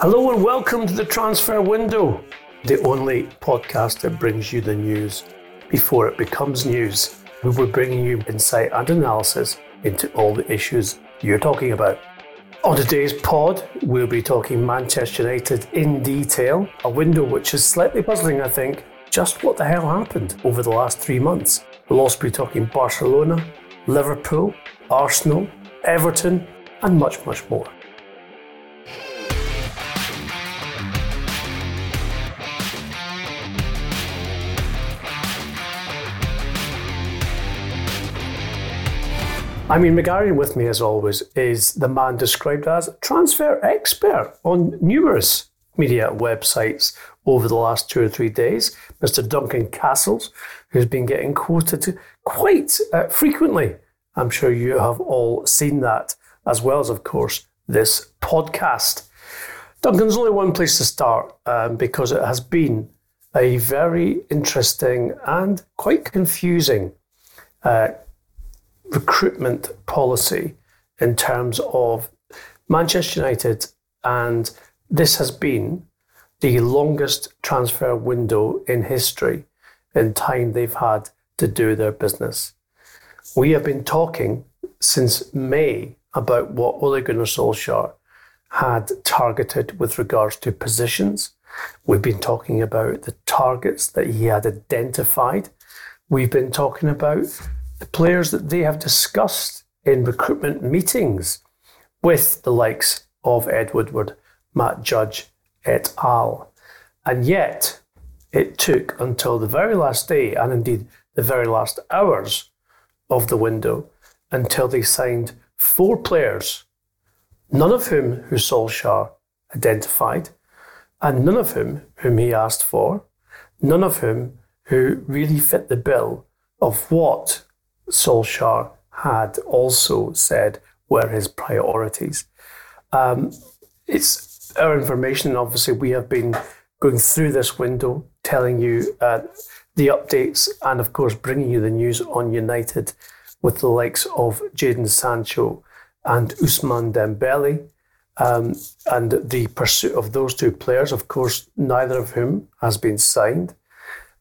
Hello and welcome to the Transfer Window, the only podcast that brings you the news before it becomes news. We will be bringing you insight and analysis into all the issues you're talking about. On today's pod, we'll be talking Manchester United in detail, a window which is slightly puzzling, I think, just what the hell happened over the last three months. We'll also be talking Barcelona, Liverpool, Arsenal, Everton, and much, much more. Ian, McGarry with me, as always, is the man described as transfer expert on numerous media websites over the last two or three days. Mr. Duncan Castles, who's been getting quoted quite uh, frequently. I'm sure you have all seen that, as well as, of course, this podcast. Duncan's only one place to start um, because it has been a very interesting and quite confusing uh, recruitment policy in terms of Manchester United, and this has been the longest transfer window in history in time they've had to do their business. We have been talking since May about what Ole Gunnar Solskjaer had targeted with regards to positions. We've been talking about the targets that he had identified. We've been talking about the players that they have discussed in recruitment meetings with the likes of Ed Woodward, Matt Judge, et al. And yet, it took until the very last day, and indeed the very last hours of the window, until they signed four players, none of whom who Solskjaer identified, and none of whom whom he asked for, none of whom who really fit the bill of what Solskjaer had also said were his priorities. Um, it's our information. And obviously, we have been going through this window, telling you uh, the updates, and of course, bringing you the news on United with the likes of Jadon Sancho and Ousmane Dembele. Um, and the pursuit of those two players, of course, neither of whom has been signed.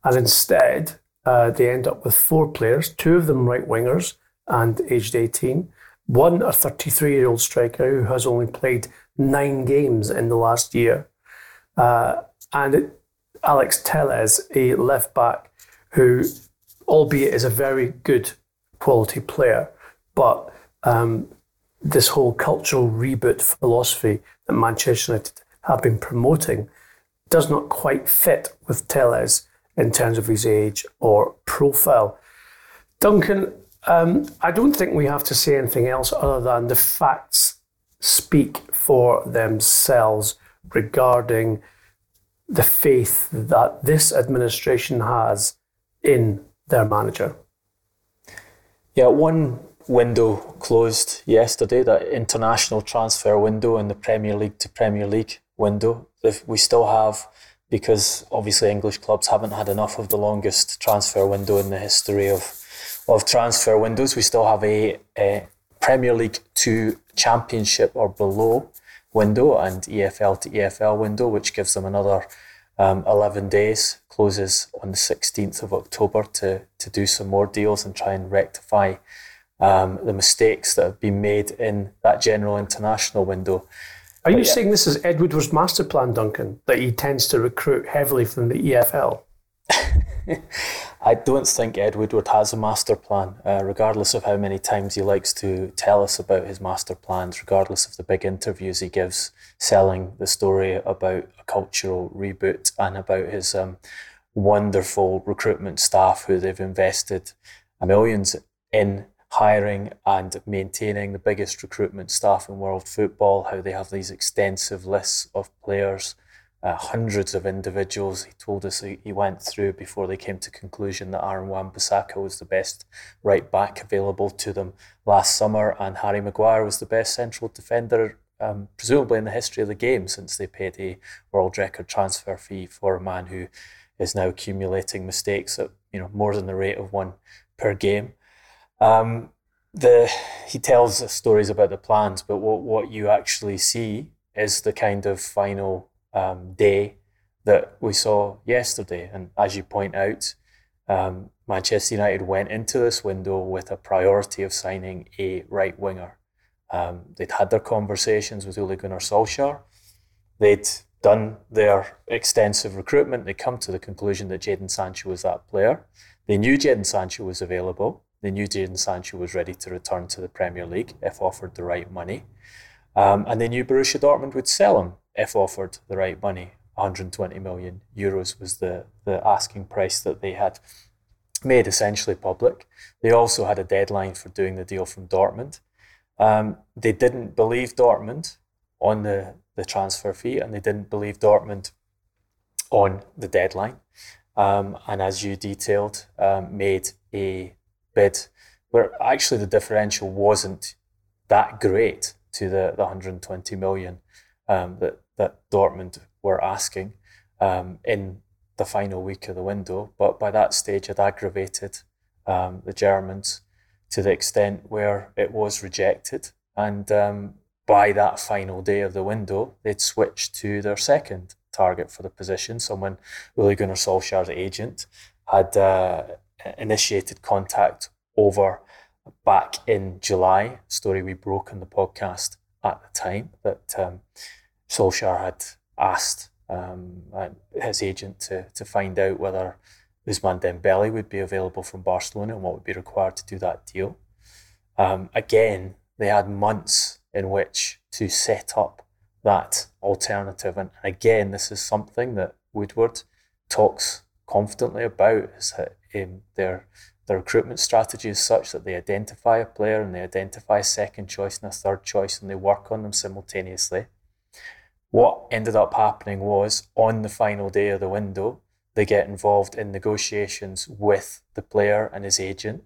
And instead, uh, they end up with four players, two of them right wingers and aged 18, one a 33 year old striker who has only played nine games in the last year, uh, and Alex Telles, a left back who, albeit is a very good quality player, but um, this whole cultural reboot philosophy that Manchester United have been promoting does not quite fit with Telles in terms of his age or profile. Duncan, um, I don't think we have to say anything else other than the facts speak for themselves regarding the faith that this administration has in their manager. Yeah, one window closed yesterday, that international transfer window in the Premier League to Premier League window. If We still have because obviously English clubs haven't had enough of the longest transfer window in the history of of transfer windows. We still have a, a Premier League to Championship or below window and EFL to EFL window, which gives them another um, 11 days. Closes on the 16th of October to to do some more deals and try and rectify um, the mistakes that have been made in that general international window. Are you yeah. saying this is Ed Woodward's master plan, Duncan, that he tends to recruit heavily from the EFL? I don't think Ed Woodward has a master plan, uh, regardless of how many times he likes to tell us about his master plans, regardless of the big interviews he gives selling the story about a cultural reboot and about his um, wonderful recruitment staff who they've invested millions in hiring and maintaining the biggest recruitment staff in world football, how they have these extensive lists of players, uh, hundreds of individuals. He told us he he went through before they came to conclusion that Aaron Wan-Bissaka was the best right back available to them last summer, and Harry Maguire was the best central defender. Um, presumably in the history of the game, since they paid a world record transfer fee for a man who is now accumulating mistakes at you know more than the rate of one per game. Um, the he tells us stories about the plans, but what what you actually see is the kind of final um, day that we saw yesterday. And as you point out, um, Manchester United went into this window with a priority of signing a right winger. Um, they'd had their conversations with Ole Gunnar Solskjaer. They'd done their extensive recruitment. They come to the conclusion that Jadon Sancho was that player. They knew Jadon Sancho was available. They knew Jadon Sancho was ready to return to the Premier League if offered the right money. Um, and they knew Borussia Dortmund would sell him if offered the right money. 120 million euros was the, the asking price that they had made essentially public. They also had a deadline for doing the deal from Dortmund. Um, they didn't believe Dortmund on the, the transfer fee and they didn't believe Dortmund on the deadline. Um, and as you detailed, um, made a bid where actually the differential wasn't that great to the, the 120 million um, that, that Dortmund were asking um, in the final week of the window. But by that stage, had aggravated um, the Germans to the extent where it was rejected. And um, by that final day of the window, they'd switched to their second target for the position, someone Ole Gunnar Solskjaer's agent had uh, initiated contact over back in July. Story we broke in the podcast at the time that um, Solskjaer had asked um, his agent to, to find out whether Ousmane Dembele would be available from Barcelona and what would be required to do that deal. Um, again, they had months in which to set up that alternative. And again, this is something that Woodward talks confidently about is that um, their their recruitment strategy is such that they identify a player and they identify a second choice and a third choice and they work on them simultaneously. What ended up happening was on the final day of the window, they get involved in negotiations with the player and his agent.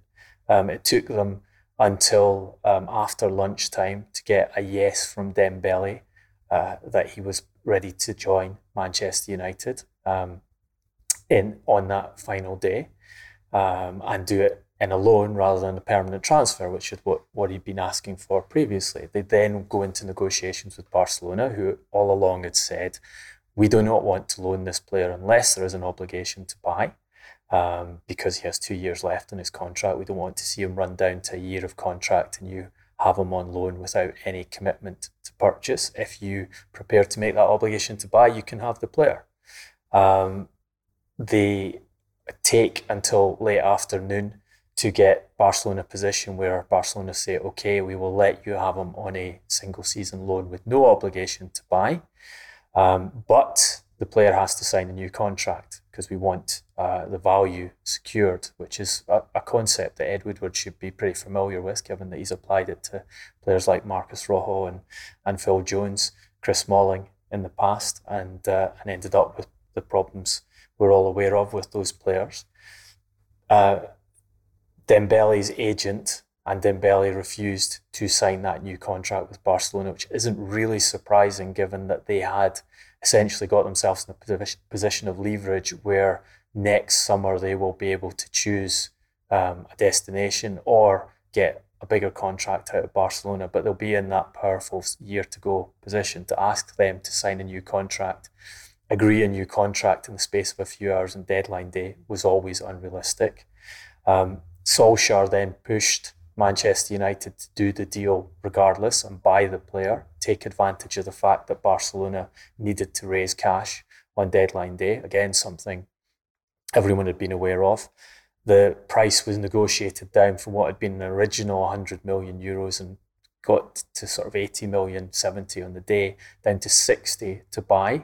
Um, it took them until um, after lunchtime to get a yes from Dembele uh, that he was ready to join Manchester United um, in on that final day um, and do it in a loan rather than a permanent transfer, which is what, what he'd been asking for previously. They then go into negotiations with Barcelona, who all along had said, we do not want to loan this player unless there is an obligation to buy. Um, because he has two years left in his contract. We don't want to see him run down to a year of contract and you have him on loan without any commitment to purchase. If you prepare to make that obligation to buy, you can have the player. Um, they take until late afternoon to get Barcelona position where Barcelona say, okay, we will let you have him on a single season loan with no obligation to buy. Um, but the player has to sign a new contract because we want uh, the value secured, which is a, a, concept that Ed Woodward should be pretty familiar with, given that he's applied it to players like Marcos Rojo and, and Phil Jones, Chris Smalling in the past, and, uh, and ended up with the problems we're all aware of with those players. Uh, Dembele's agent and Dembele refused to sign that new contract with Barcelona, which isn't really surprising given that they had essentially got themselves in a position of leverage where next summer they will be able to choose um, a destination or get a bigger contract out of Barcelona, but they'll be in that powerful year to go position to ask them to sign a new contract agree a new contract in the space of a few hours on deadline day was always unrealistic. Um, Solskjaer then pushed Manchester United to do the deal regardless and buy the player, take advantage of the fact that Barcelona needed to raise cash on deadline day. Again, something everyone had been aware of. The price was negotiated down from what had been an original 100 million euros and got to sort of 80 million, 70 on the day, down to 60 to buy.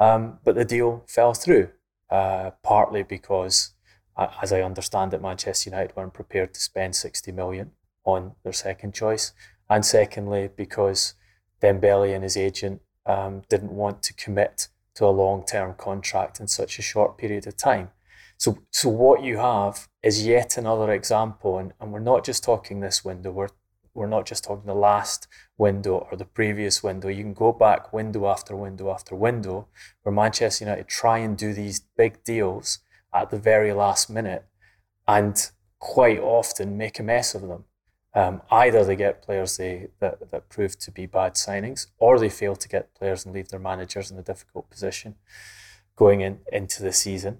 Um, but the deal fell through, uh, partly because, uh, as I understand it, Manchester United weren't prepared to spend 60 million on their second choice, and secondly because Dembele and his agent um, didn't want to commit to a long-term contract in such a short period of time. So, so what you have is yet another example, and, and we're not just talking this window. We're we're not just talking the last window or the previous window. You can go back window after window after window where Manchester United try and do these big deals at the very last minute and quite often make a mess of them. Um, either they get players they, that, that prove to be bad signings, or they fail to get players and leave their managers in a difficult position going in, into the season.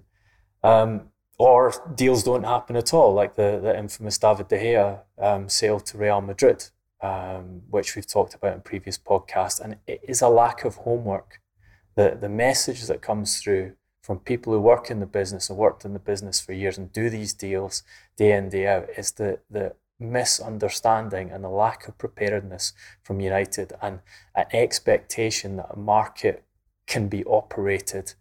Um, or deals don't happen at all, like the, the infamous David De Gea um, sale to Real Madrid, um, which we've talked about in previous podcasts. And it is a lack of homework. The, the message that comes through from people who work in the business and worked in the business for years and do these deals day in, day out is the, the misunderstanding and the lack of preparedness from United and an expectation that a market can be operated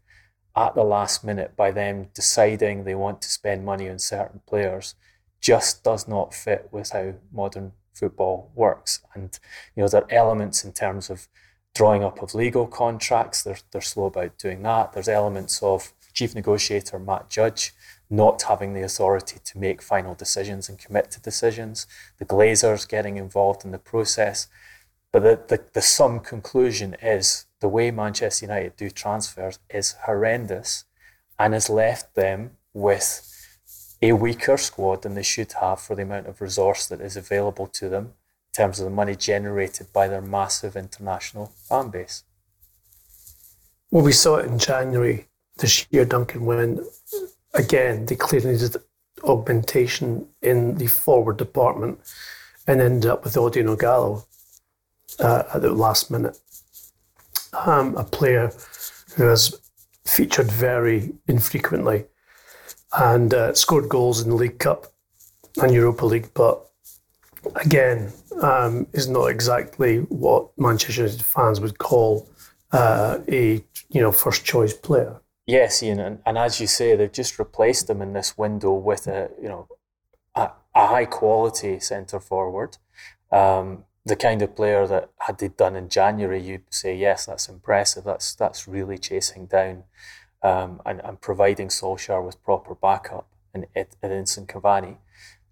at the last minute by them deciding they want to spend money on certain players just does not fit with how modern football works. And you know, there are elements in terms of drawing up of legal contracts. They're, they're slow about doing that. There's elements of chief negotiator Matt Judge not having the authority to make final decisions and commit to decisions, the Glazers getting involved in the process. But the, the, the sum conclusion is the way Manchester United do transfers is horrendous and has left them with a weaker squad than they should have for the amount of resource that is available to them in terms of the money generated by their massive international fan base. Well, we saw it in January this year, Duncan, when again they clearly needed augmentation in the forward department and ended up with Odion Ighalo uh, at the last minute. Um, a player who has featured very infrequently and uh, scored goals in the League Cup and Europa League, but again, um, is not exactly what Manchester United fans would call uh, a you know first choice player. Yes, Ian, and, and as you say, they've just replaced them in this window with a you know a, a high quality centre forward, um, the kind of player that had they done in January, you'd say yes, that's impressive. That's that's really chasing down um, and, and providing Solskjaer with proper backup and in, in Edinson Cavani.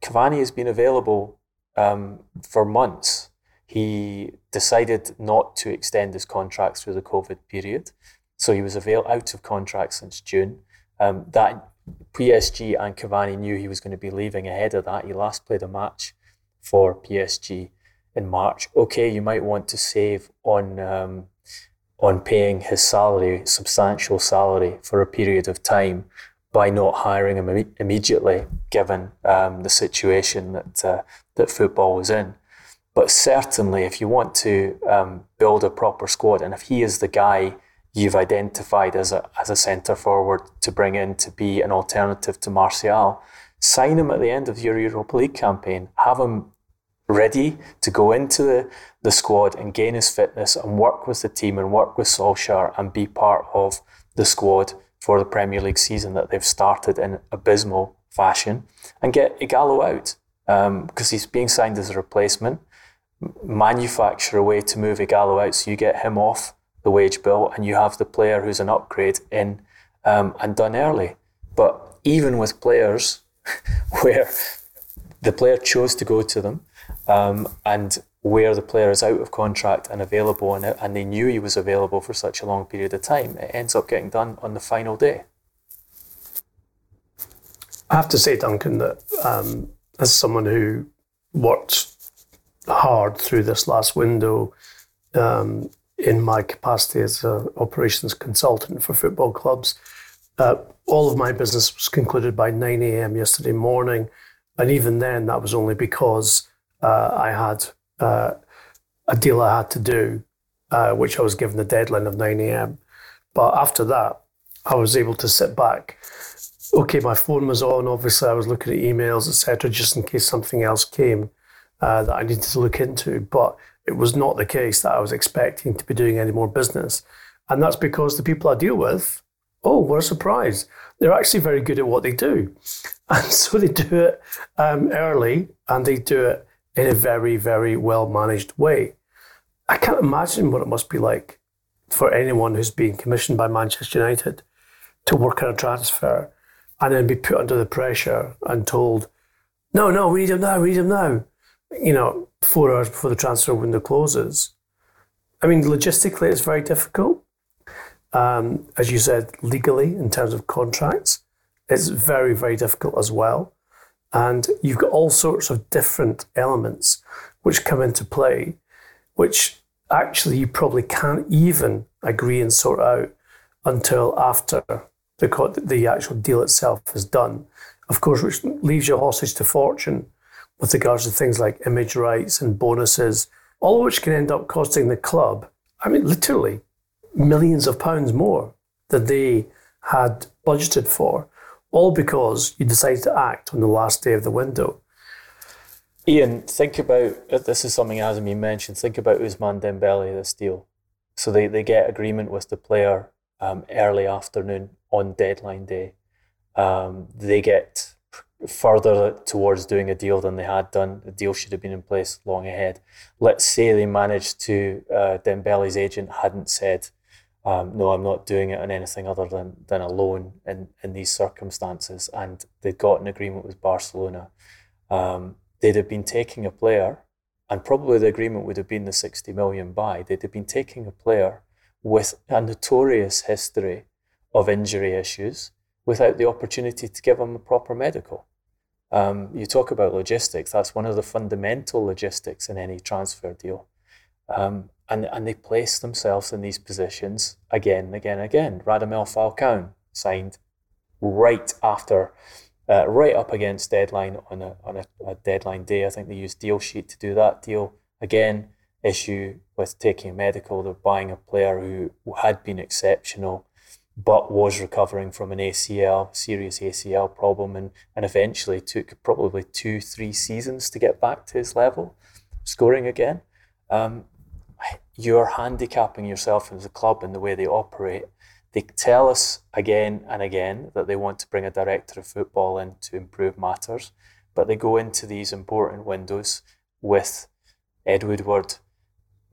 Cavani has been available um, for months. He decided not to extend his contract through the COVID period, so he was avail- out of contract since June. Um, that PSG and Cavani knew he was going to be leaving ahead of that. He last played a match for PSG in March. Okay, you might want to save on um, on paying his salary, substantial salary, for a period of time by not hiring him Im- immediately, given um, the situation that uh, that football was in. But certainly, if you want to um, build a proper squad, and if he is the guy you've identified as a as a centre forward to bring in to be an alternative to Martial, sign him at the end of your Europa League campaign. Have him ready to go into the, the squad and gain his fitness and work with the team and work with Solskjaer and be part of the squad for the Premier League season that they've started in abysmal fashion and get Ighalo out because um, he's being signed as a replacement. Manufacture a way to move Ighalo out so you get him off the wage bill and you have the player who's an upgrade in um, and done early. But even with players where the player chose to go to them um, and where the player is out of contract and available, and, and they knew he was available for such a long period of time, it ends up getting done on the final day. I have to say, Duncan, that um, as someone who worked hard through this last window um, in my capacity as an operations consultant for football clubs, uh, all of my business was concluded by 9 a.m. yesterday morning. And even then, that was only because uh, I had uh, a deal I had to do, uh, which I was given the deadline of 9 a.m. But after that, I was able to sit back. Okay, my phone was on. Obviously, I was looking at emails, etc., just in case something else came uh, that I needed to look into. But it was not the case that I was expecting to be doing any more business. And that's because the people I deal with, oh, what a surprise. They're actually very good at what they do. And so they do it um, early and they do it in a very, very well managed way. I can't imagine what it must be like for anyone who's being commissioned by Manchester United to work on a transfer and then be put under the pressure and told, no, no, we need him now, we need him now. You know, four hours before the transfer window closes. I mean, logistically, it's very difficult. Um, as you said, legally, in terms of contracts, it's very, very difficult as well. And you've got all sorts of different elements which come into play, which actually you probably can't even agree and sort out until after the, the actual deal itself is done. Of course, which leaves you hostage to fortune with regards to things like image rights and bonuses, all of which can end up costing the club, I mean, literally millions of pounds more than they had budgeted for, all because you decided to act on the last day of the window. Ian, think about this is something hasn't been mentioned. Think about Ousmane Dembele, this deal. So they, they get agreement with the player um, early afternoon on deadline day. Um, they get further towards doing a deal than they had done. The deal should have been in place long ahead. Let's say they managed to, uh, Dembele's agent hadn't said, um, no, I'm not doing it on anything other than, than a loan in, in these circumstances. And they'd got an agreement with Barcelona. Um, they'd have been taking a player, and probably the agreement would have been the 60 million buy. They'd have been taking a player with a notorious history of injury issues without the opportunity to give him a proper medical. Um, you talk about logistics, that's one of the fundamental logistics in any transfer deal. Um, and, and they place themselves in these positions again and again and again. Radamel Falcao signed right after, uh, right up against deadline on a, on a, a deadline day. I think they used deal sheet to do that deal. Again, issue with taking medical. They're buying a player who, who had been exceptional but was recovering from an ACL, serious ACL problem, and, and eventually took probably two, three seasons to get back to his level, scoring again. Um, you're handicapping yourself as a club in the way they operate. They tell us again and again that they want to bring a director of football in to improve matters, but they go into these important windows with Ed Woodward,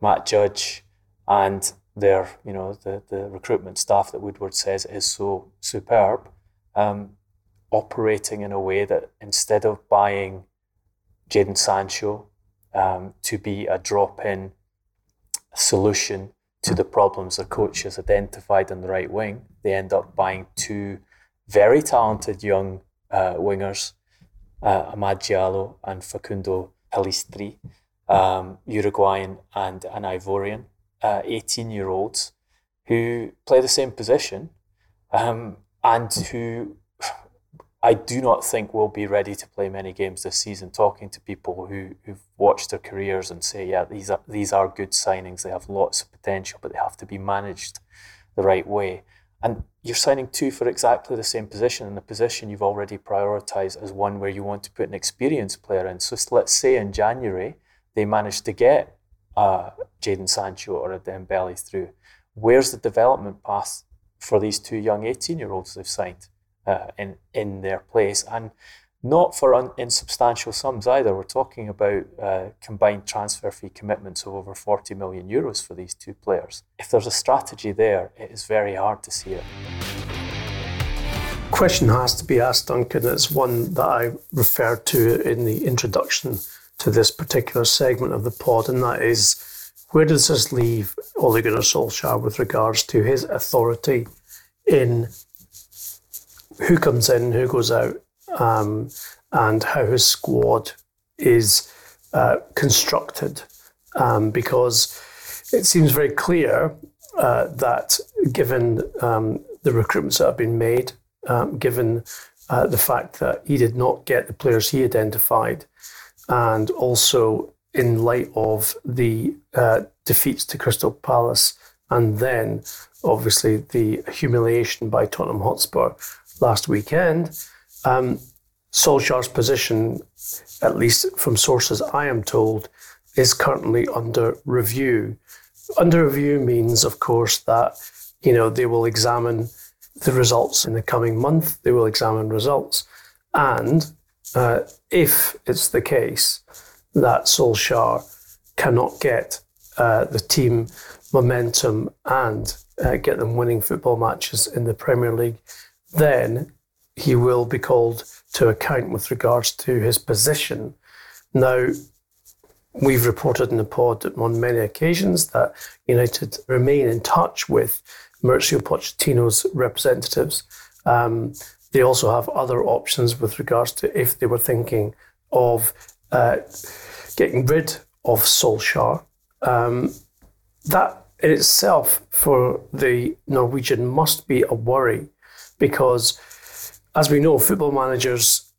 Matt Judge, and their, you know, the, the recruitment staff that Woodward says is so superb, um, operating in a way that instead of buying Jadon Sancho um, to be a drop in solution to the problems the coach has identified in the right wing, they end up buying two very talented young uh, wingers, uh, Amad Diallo and Facundo Pellistri, um, Uruguayan and an Ivorian uh, 18 year olds who play the same position um, and who I do not think we'll be ready to play many games this season. Talking to people who, who've watched their careers and say, yeah, these are, these are good signings, they have lots of potential, but they have to be managed the right way. And you're signing two for exactly the same position, and the position you've already prioritized as one where you want to put an experienced player in. So let's say in January they managed to get uh, Jadon Sancho or a Dembele through. Where's the development path for these two young 18 year olds they've signed uh, in, in their place? And not for un- insubstantial sums either. We're talking about uh, combined transfer fee commitments of over 40 million euros for these two players. If there's a strategy there, it is very hard to see it. Question has to be asked, Duncan. It's one that I referred to in the introduction to this particular segment of the pod, and that is where does this leave Ole Gunnar Solskjaer with regards to his authority in who comes in, who goes out, um, and how his squad is uh, constructed? Um, because it seems very clear uh, that given um, the recruitments that have been made, um, given uh, the fact that he did not get the players he identified, and also in light of the uh, defeats to Crystal Palace and then obviously the humiliation by Tottenham Hotspur last weekend, um, Solskjaer's position, at least from sources I am told, is currently under review. Under review means, of course, that you know they will examine the results in the coming month. They will examine results, and uh, if it's the case that Solskjaer cannot get uh, the team momentum and uh, get them winning football matches in the Premier League, then he will be called to account with regards to his position. Now, we've reported in the pod on many occasions that United remain in touch with Mauricio Pochettino's representatives. Um, they also have other options with regards to if they were thinking of uh, getting rid of Solskjaer. Um, that in itself for the Norwegian must be a worry because, as we know, football managers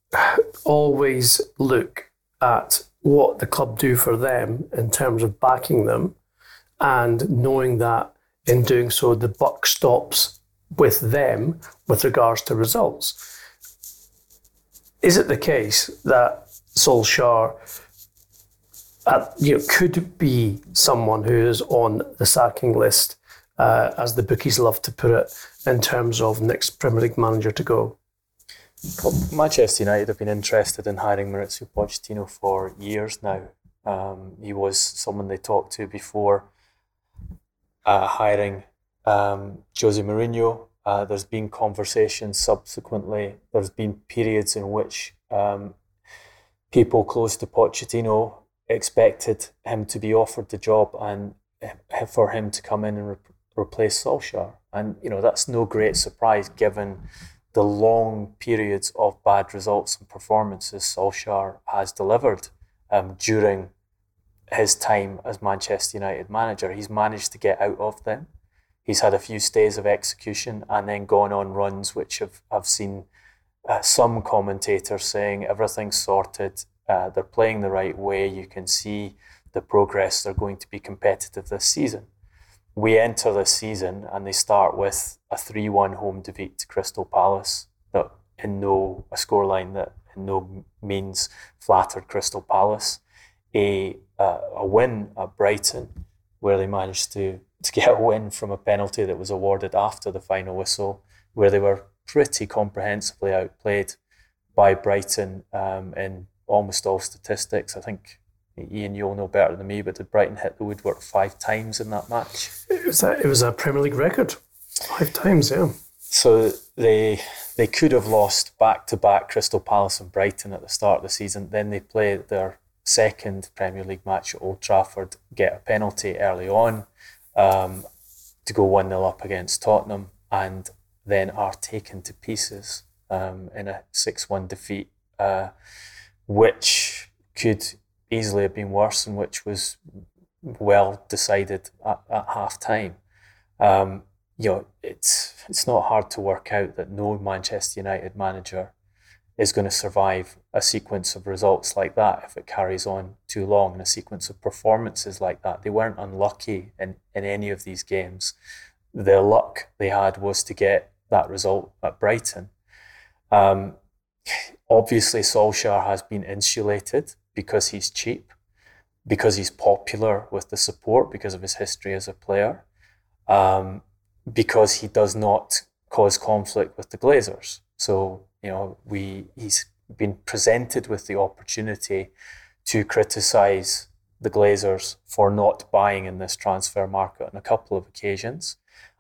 always look at what the club do for them in terms of backing them and knowing that in doing so the buck stops with them with regards to results. Is it the case that Solskjaer uh, you know, could be someone who is on the sacking list, uh, as the bookies love to put it, in terms of next Premier League manager to go? Well, Manchester United have been interested in hiring Mauricio Pochettino for years now. Um, he was someone they talked to before uh, hiring um, Jose Mourinho. Uh, there's been conversations subsequently. There's been periods in which um, people close to Pochettino expected him to be offered the job and eh, for him to come in and re- replace Solskjaer. And, you know, that's no great surprise given the long periods of bad results and performances Solskjaer has delivered um, during his time as Manchester United manager. He's managed to get out of them. He's had a few stays of execution and then gone on runs which have, have seen uh, some commentators saying everything's sorted, uh, they're playing the right way. You can see the progress. They're going to be competitive this season. We enter this season and they start with a 3 1 home defeat to Crystal Palace, that in no, a scoreline that in no means flattered Crystal Palace. A, uh, a win at Brighton, where they managed to, to get a win from a penalty that was awarded after the final whistle, where they were pretty comprehensively outplayed by Brighton um, in almost all statistics. I think Ian, you'll know better than me, but did Brighton hit the woodwork five times in that match? It was a, it was a Premier League record, five times, yeah. So they they could have lost back to back Crystal Palace and Brighton at the start of the season. Then they play their second Premier League match at Old Trafford, get a penalty early on um, to go 1 0 up against Tottenham, and then are taken to pieces um, in a 6 1 defeat. Uh, which could easily have been worse and which was well decided at, at half time. Um, you know, it's it's not hard to work out that no Manchester United manager is going to survive a sequence of results like that if it carries on too long and a sequence of performances like that. They weren't unlucky in, in any of these games. The luck they had was to get that result at Brighton. Um, Obviously, Solskjaer has been insulated because he's cheap, because he's popular with the support, because of his history as a player, um, because he does not cause conflict with the Glazers. So, you know, we he's been presented with the opportunity to criticise the Glazers for not buying in this transfer market on a couple of occasions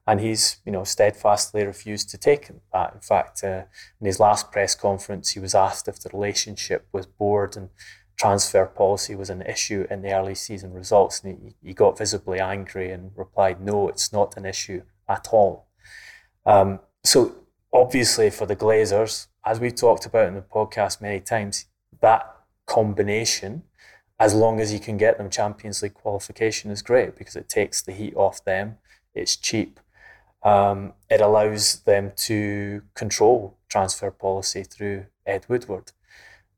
and he's you know steadfastly refused to take that. In fact, uh, in his last press conference, he was asked if the relationship with board and transfer policy was an issue in the early season results, and he, he got visibly angry and replied, "No, it's not an issue at all." Um, so obviously, for the Glazers, as we've talked about in the podcast many times, that combination as long as you can get them Champions League qualification is great because it takes the heat off them. It's cheap um, it allows them to control transfer policy through Ed Woodward.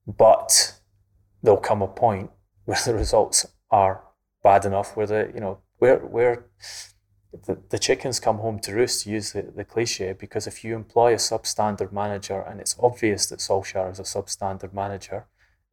But there'll come a point where the results are bad enough where the, you know, where, where the, the chickens come home to roost, to use the, the cliche, because if you employ a substandard manager and it's obvious that Solskjaer is a substandard manager,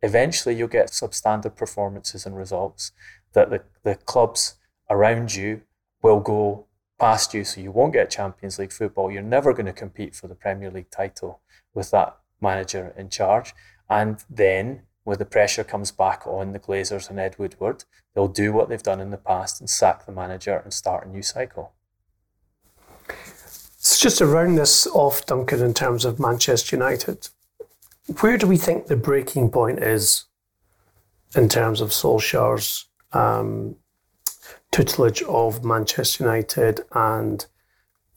eventually you'll get substandard performances and results that the, the clubs around you will go past you, so you won't get Champions League football. You're never going to compete for the Premier League title with that manager in charge. And then, when the pressure comes back on the Glazers and Ed Woodward, they'll do what they've done in the past and sack the manager and start a new cycle. So, just to round this off, Duncan, in terms of Manchester United, where do we think the breaking point is in terms of Solskjaer's um, tutelage of Manchester United and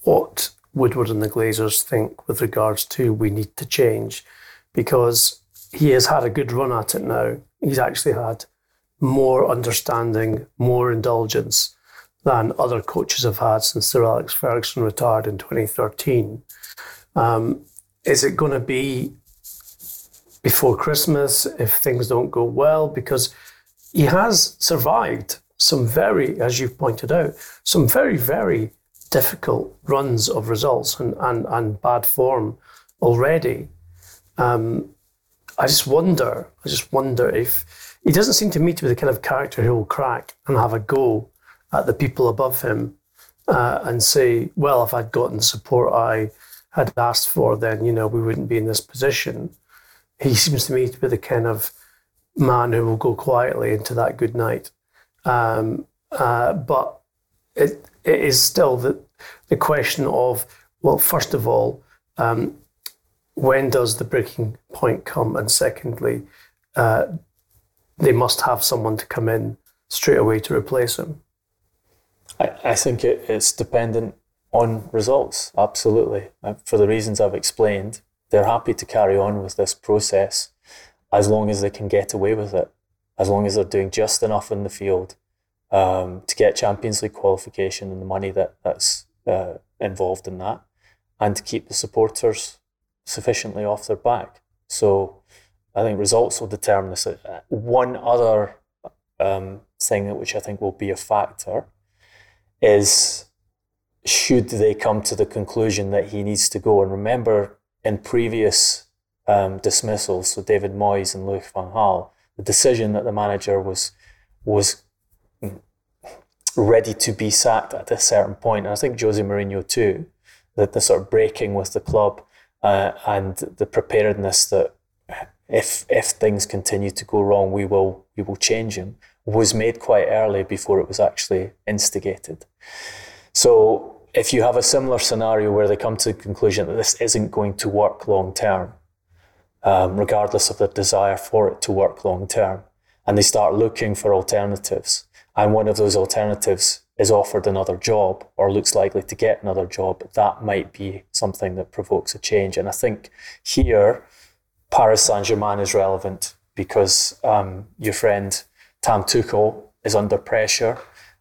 what Woodward and the Glazers think with regards to we need to change because he has had a good run at it now. He's actually had more understanding, more indulgence than other coaches have had since Sir Alex Ferguson retired in 2013. Um, is it going to be before Christmas if things don't go well? Because he has survived some very, as you've pointed out, some very, very difficult runs of results and, and, and bad form already. Um, I just wonder, I just wonder if he doesn't seem to me to be the kind of character who will crack and have a go at the people above him uh, and say, well, if I'd gotten support I had asked for, then, you know, we wouldn't be in this position. He seems to me to be the kind of man who will go quietly into that good night. Um, uh, but it, it is still the, the question of, well, first of all, um, when does the breaking point come? And secondly, uh, they must have someone to come in straight away to replace him. I, I think it, it's dependent on results, absolutely. Uh, for the reasons I've explained, they're happy to carry on with this process as long as they can get away with it, as long as they're doing just enough in the field um, to get Champions League qualification and the money that, that's uh, involved in that, and to keep the supporters sufficiently off their back. So I think results will determine this. One other um, thing which I think will be a factor is should they come to the conclusion that he needs to go. And remember, in previous um, dismissals, so David Moyes and Louis van Gaal, the decision that the manager was was ready to be sacked at a certain point. And I think Jose Mourinho too, that the sort of breaking with the club uh, and the preparedness that if if things continue to go wrong, we will we will change him was made quite early before it was actually instigated. So if you have a similar scenario where they come to the conclusion that this isn't going to work long term, um, regardless of their desire for it to work long term, and they start looking for alternatives, and one of those alternatives is offered another job or looks likely to get another job, that might be something that provokes a change. And I think here, Paris Saint Germain is relevant because um, your friend Tam Tuchel is under pressure.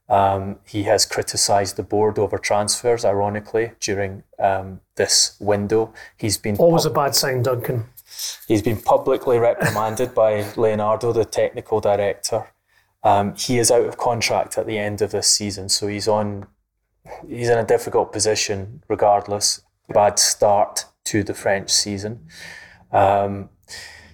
Um, he has criticised the board over transfers, ironically, during um, this window. He's been always pub- a bad sign, Duncan. He's been publicly reprimanded by Leonardo, the technical director. Um, he is out of contract at the end of this season, so he's on. He's in a difficult position, regardless. Bad start to the French season. Um,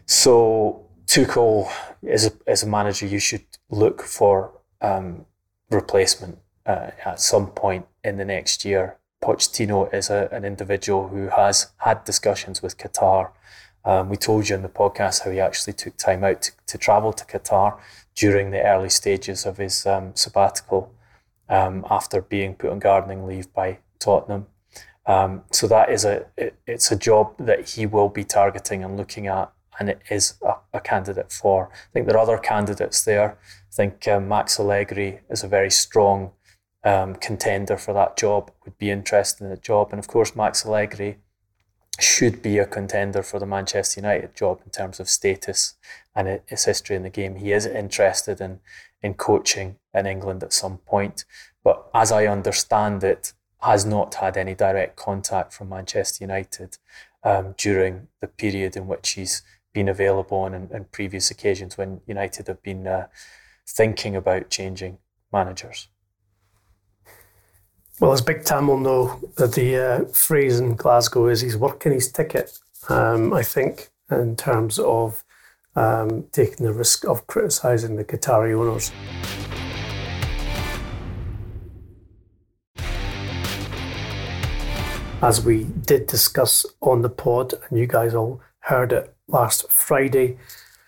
so Tuchel as a, as a manager, you should look for um, replacement uh, at some point in the next year. Pochettino is a, an individual who has had discussions with Qatar. Um, we told you in the podcast how he actually took time out to, to travel to Qatar during the early stages of his um, sabbatical um, after being put on gardening leave by Tottenham. Um, so that is a it, it's a job that he will be targeting and looking at and it is a, a, candidate for. I think there are other candidates there. I think um, Max Allegri is a very strong um, contender for that job, would be interested in the job. And of course, Max Allegri should be a contender for the Manchester United job in terms of status and his history in the game. He is interested in, in coaching in England at some point. But as I understand it, has not had any direct contact from Manchester United um, during the period in which he's been available on in, in previous occasions when United have been uh, thinking about changing managers. Well, as Big Tam will know, the uh, phrase in Glasgow is he's working his ticket. Um, I think in terms of um, taking the risk of criticising the Qatari owners. As we did discuss on the pod, and you guys all heard it last Friday.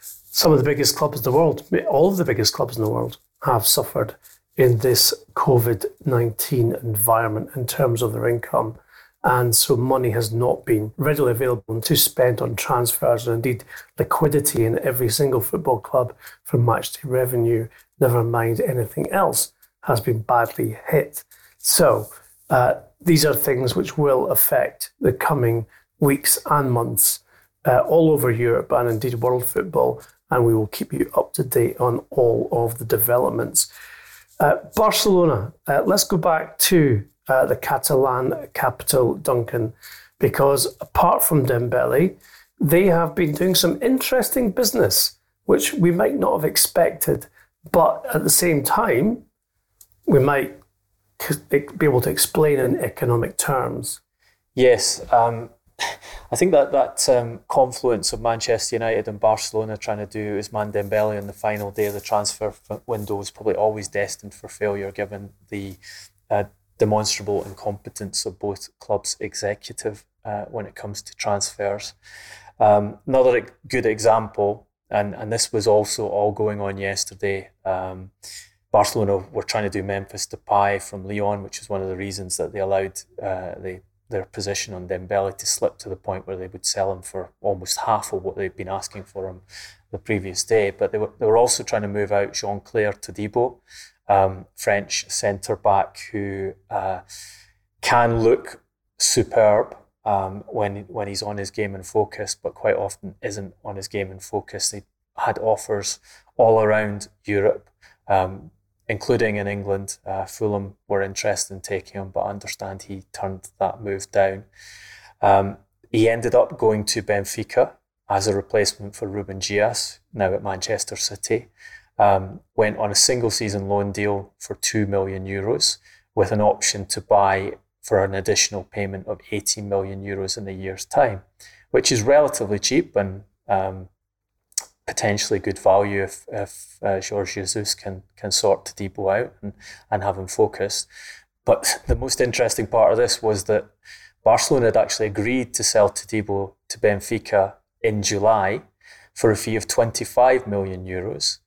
Some of the biggest clubs in the world, all of the biggest clubs in the world, have suffered in this COVID 19 environment in terms of their income. And so money has not been readily available to spend on transfers and indeed liquidity in every single football club from matchday revenue, never mind anything else, has been badly hit. So uh, these are things which will affect the coming weeks and months uh, all over Europe and indeed world football. And we will keep you up to date on all of the developments. Uh, Barcelona, uh, let's go back to uh, the Catalan capital, Duncan, because apart from Dembele, they have been doing some interesting business, which we might not have expected. But at the same time, we might be able to explain in economic terms. Yes, um, I think that that um, confluence of Manchester United and Barcelona trying to do Ousmane Dembele on the final day of the transfer window was probably always destined for failure, given the uh, demonstrable incompetence of both clubs' executive uh, when it comes to transfers. Um, another good example, and, and this was also all going on yesterday. Um, Barcelona were trying to do Memphis Depay from Lyon, which is one of the reasons that they allowed uh, the, their position on Dembele to slip to the point where they would sell him for almost half of what they'd been asking for him the previous day. But they were, they were also trying to move out Jean-Clair Todibo, um, French centre back who uh, can look superb um, when when he's on his game and focus, but quite often isn't on his game and focus. They had offers all around Europe, um, including in England. Uh, Fulham were interested in taking him, but I understand he turned that move down. Um, he ended up going to Benfica as a replacement for Ruben Dias, now at Manchester City um, went on a single season loan deal for 2 million euros with an option to buy for an additional payment of 18 million euros in a year's time, which is relatively cheap and um, potentially good value if, if uh, Jorge Jesus can, can sort Todibo out and, and have him focused. But the most interesting part of this was that Barcelona had actually agreed to sell Todibo to Benfica in July for a fee of 25 million euros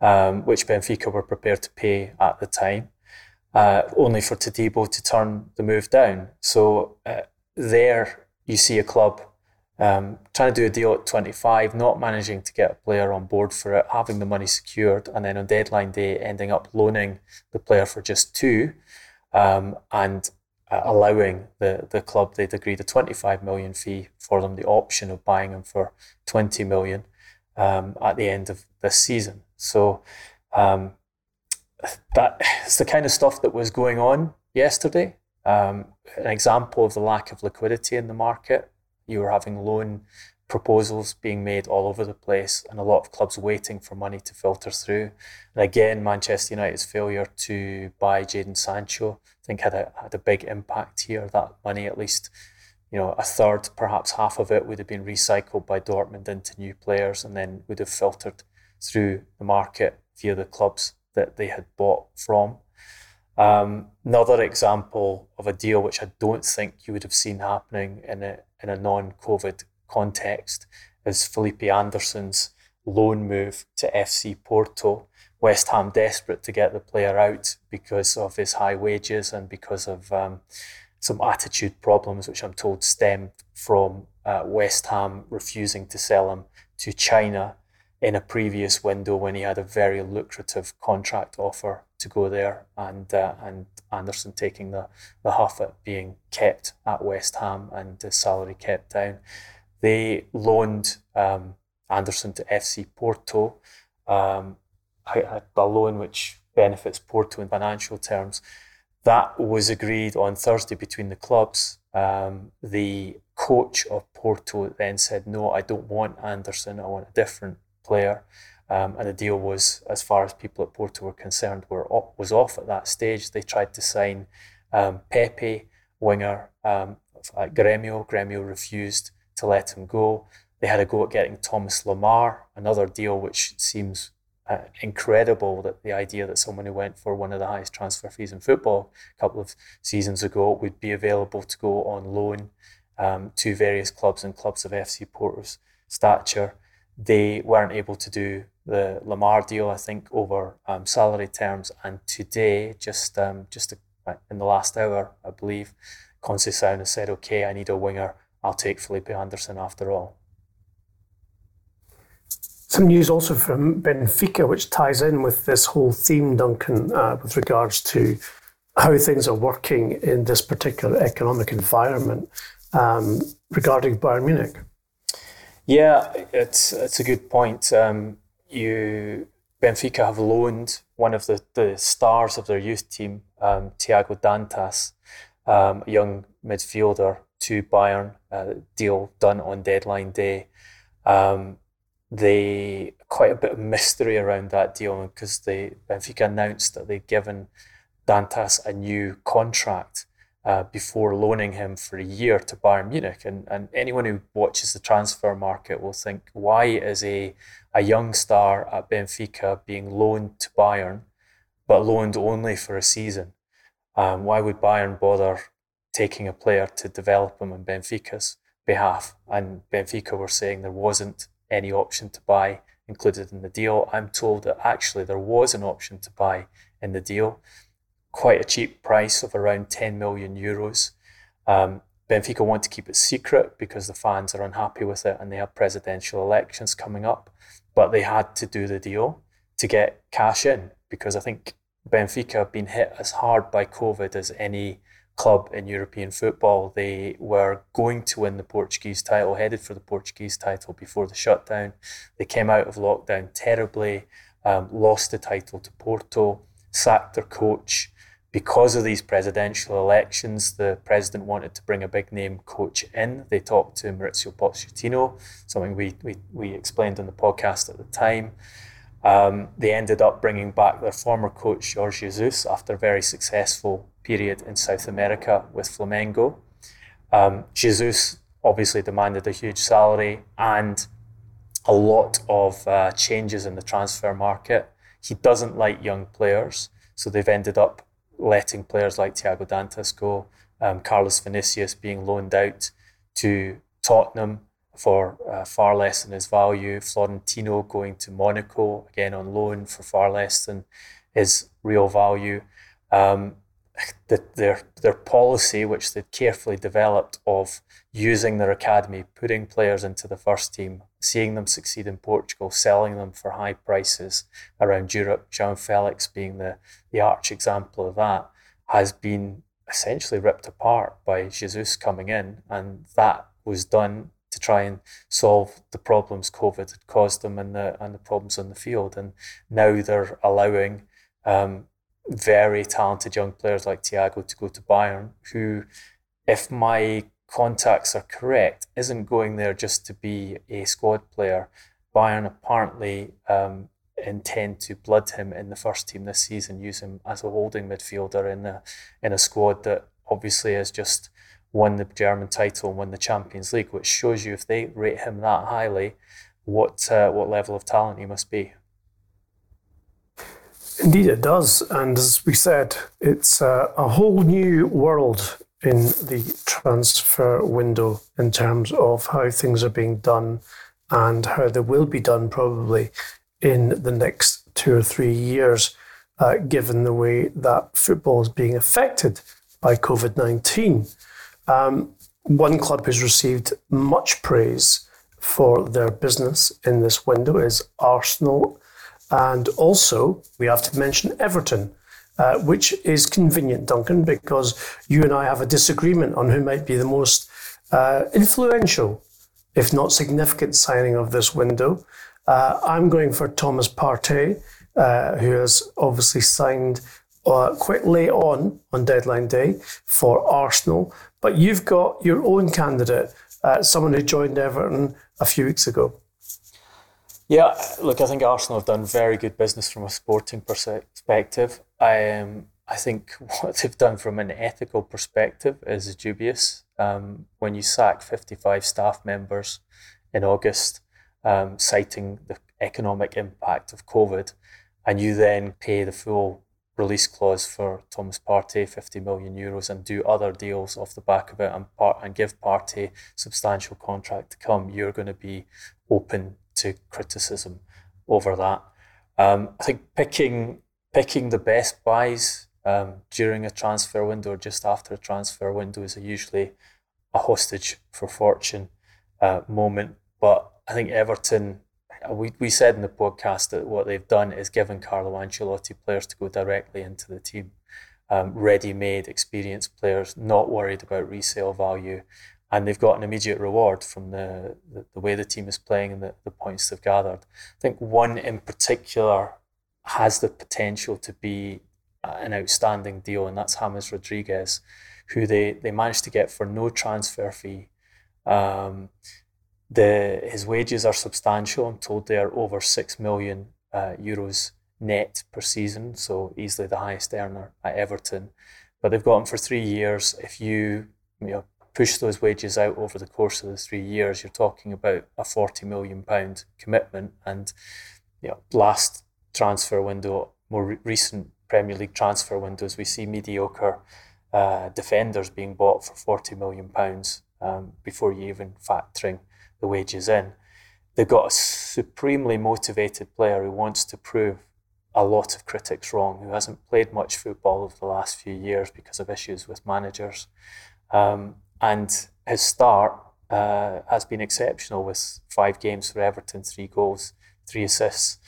um, which Benfica were prepared to pay at the time, uh, only for Todibo to turn the move down. So uh, there you see a club um, trying to do a deal at 25, not managing to get a player on board for it, having the money secured, and then on deadline day ending up loaning the player for just two, um, and uh, allowing the, the club they'd agreed a 25 million fee for them the option of buying him for 20 million um, at the end of this season. So um, that is the kind of stuff that was going on yesterday. Um, an example of the lack of liquidity in the market. You were having loan proposals being made all over the place and a lot of clubs waiting for money to filter through. And again, Manchester United's failure to buy Jadon Sancho, I think had a, had a big impact here. That money, at least, you know, a third, perhaps half of it would have been recycled by Dortmund into new players and then would have filtered through the market via the clubs that they had bought from. Um, another example of a deal which I don't think you would have seen happening in a in a non-COVID context is Felipe Anderson's loan move to FC Porto. West Ham desperate to get the player out because of his high wages and because of um, some attitude problems, which I'm told stemmed from uh, West Ham refusing to sell him to China in a previous window when he had a very lucrative contract offer to go there, and uh, and Anderson taking the the huff at being kept at West Ham and his salary kept down. They loaned um, Anderson to FC Porto, um, a, a loan which benefits Porto in financial terms. That was agreed on Thursday between the clubs. Um, the coach of Porto then said, "No, I don't want Anderson. I want a different player. Um, and the deal was, as far as people at Porto were concerned, were was off at that stage. They tried to sign um, Pepe, winger, um, at Gremio. Gremio refused to let him go. They had a go at getting Thomas Lemar, another deal which seems uh, incredible that the idea that someone who went for one of the highest transfer fees in football a couple of seasons ago would be available to go on loan um, to various clubs and clubs of FC Porto's stature they weren't able to do the Lemar deal, I think, over um, salary terms. And today, just um, just in the last hour, I believe, Conceição has said, "Okay, I need a winger. I'll take Felipe Anderson after all." Some news also from Benfica, which ties in with this whole theme, Duncan, uh, with regards to how things are working in this particular economic environment um, regarding Bayern Munich. Yeah, it's it's a good point. Um, you Benfica have loaned one of the, the stars of their youth team, um, Thiago Dantas, um, a young midfielder, to Bayern. Uh, deal done on deadline day. Um, they quite a bit of mystery around that deal because they Benfica announced that they'd given Dantas a new contract uh, before loaning him for a year to Bayern Munich. And, and anyone who watches the transfer market will think, why is a, a young star at Benfica being loaned to Bayern, but loaned only for a season? Um, why would Bayern bother taking a player to develop him on Benfica's behalf? And Benfica were saying there wasn't any option to buy included in the deal. I'm told that actually there was an option to buy in the deal quite a cheap price of around 10 million euros. Um, Benfica want to keep it secret because the fans are unhappy with it and they have presidential elections coming up. But they had to do the deal to get cash in because I think Benfica have been hit as hard by COVID as any club in European football. They were going to win the Portuguese title, headed for the Portuguese title before the shutdown. They came out of lockdown terribly, um, lost the title to Porto, sacked their coach because of these presidential elections, the president wanted to bring a big name coach in. They talked to Mauricio Pochettino, something we, we, we explained on the podcast at the time. Um, they ended up bringing back their former coach, Jorge Jesus, after a very successful period in South America with Flamengo. Um, Jesus obviously demanded a huge salary and a lot of uh, changes in the transfer market. He doesn't like young players, so they've ended up letting players like Thiago Dantas go, um, Carlos Vinicius being loaned out to Tottenham for uh, far less than his value, Florentino going to Monaco again on loan for far less than his real value. Um, the, their their policy, which they'd carefully developed, of using their academy, putting players into the first team, seeing them succeed in Portugal, selling them for high prices around Europe, João Felix being the, the arch example of that, has been essentially ripped apart by Jesus coming in. And that was done to try and solve the problems COVID had caused them and the, and the problems on the field. And now they're allowing um, very talented young players like Thiago to go to Bayern, who, if my contacts are correct, isn't going there just to be a squad player. Bayern apparently um, intend to blood him in the first team this season, use him as a holding midfielder in a in a squad that obviously has just won the German title and won the Champions League, which shows you if they rate him that highly, what uh, what level of talent he must be. Indeed, it does. And as we said, it's uh, a whole new world in the transfer window in terms of how things are being done and how they will be done probably in the next two or three years, uh, given the way that football is being affected by COVID 19. Um, one club who's received much praise for their business in this window is Arsenal and also, we have to mention Everton, uh, which is convenient, Duncan, because you and I have a disagreement on who might be the most uh, influential, if not significant, signing of this window. Uh, I'm going for Thomas Partey, uh, who has obviously signed uh, quite late on on deadline day for Arsenal. But you've got your own candidate, uh, someone who joined Everton a few weeks ago. Yeah, look, I think Arsenal have done very good business from a sporting perspective. I, um, I think what they've done from an ethical perspective is dubious. Um, when you sack 55 staff members in August, um, citing the economic impact of COVID, and you then pay the full release clause for Thomas Partey, 50 million euros, and do other deals off the back of it and, part, and give Partey substantial contract to come, you're going to be open to criticism over that. Um, I think picking picking the best buys um, during a transfer window or just after a transfer window is usually a hostage for fortune uh, moment. But I think Everton, we, we said in the podcast that what they've done is given Carlo Ancelotti players to go directly into the team. um, ready-made, experienced players, not worried about resale value, and they've got an immediate reward from the, the, the way the team is playing and the, the points they've gathered. I think one in particular has the potential to be uh, an outstanding deal, and that's James Rodriguez, who they, they managed to get for no transfer fee. Um, the his wages are substantial. I'm told they are over six million uh, euros net per season, so easily the highest earner at Everton. But they've got him for three years. If you, you know, push those wages out over the course of the three years, you're talking about a forty million pound commitment. And you know, last transfer window, more re- recent Premier League transfer windows, we see mediocre uh, defenders being bought for forty million pounds um, before you even factoring the wages in. They've got a supremely motivated player who wants to prove a lot of critics wrong, who hasn't played much football over the last few years because of issues with managers. Um, and his start uh, has been exceptional with five games for Everton, three goals, three assists.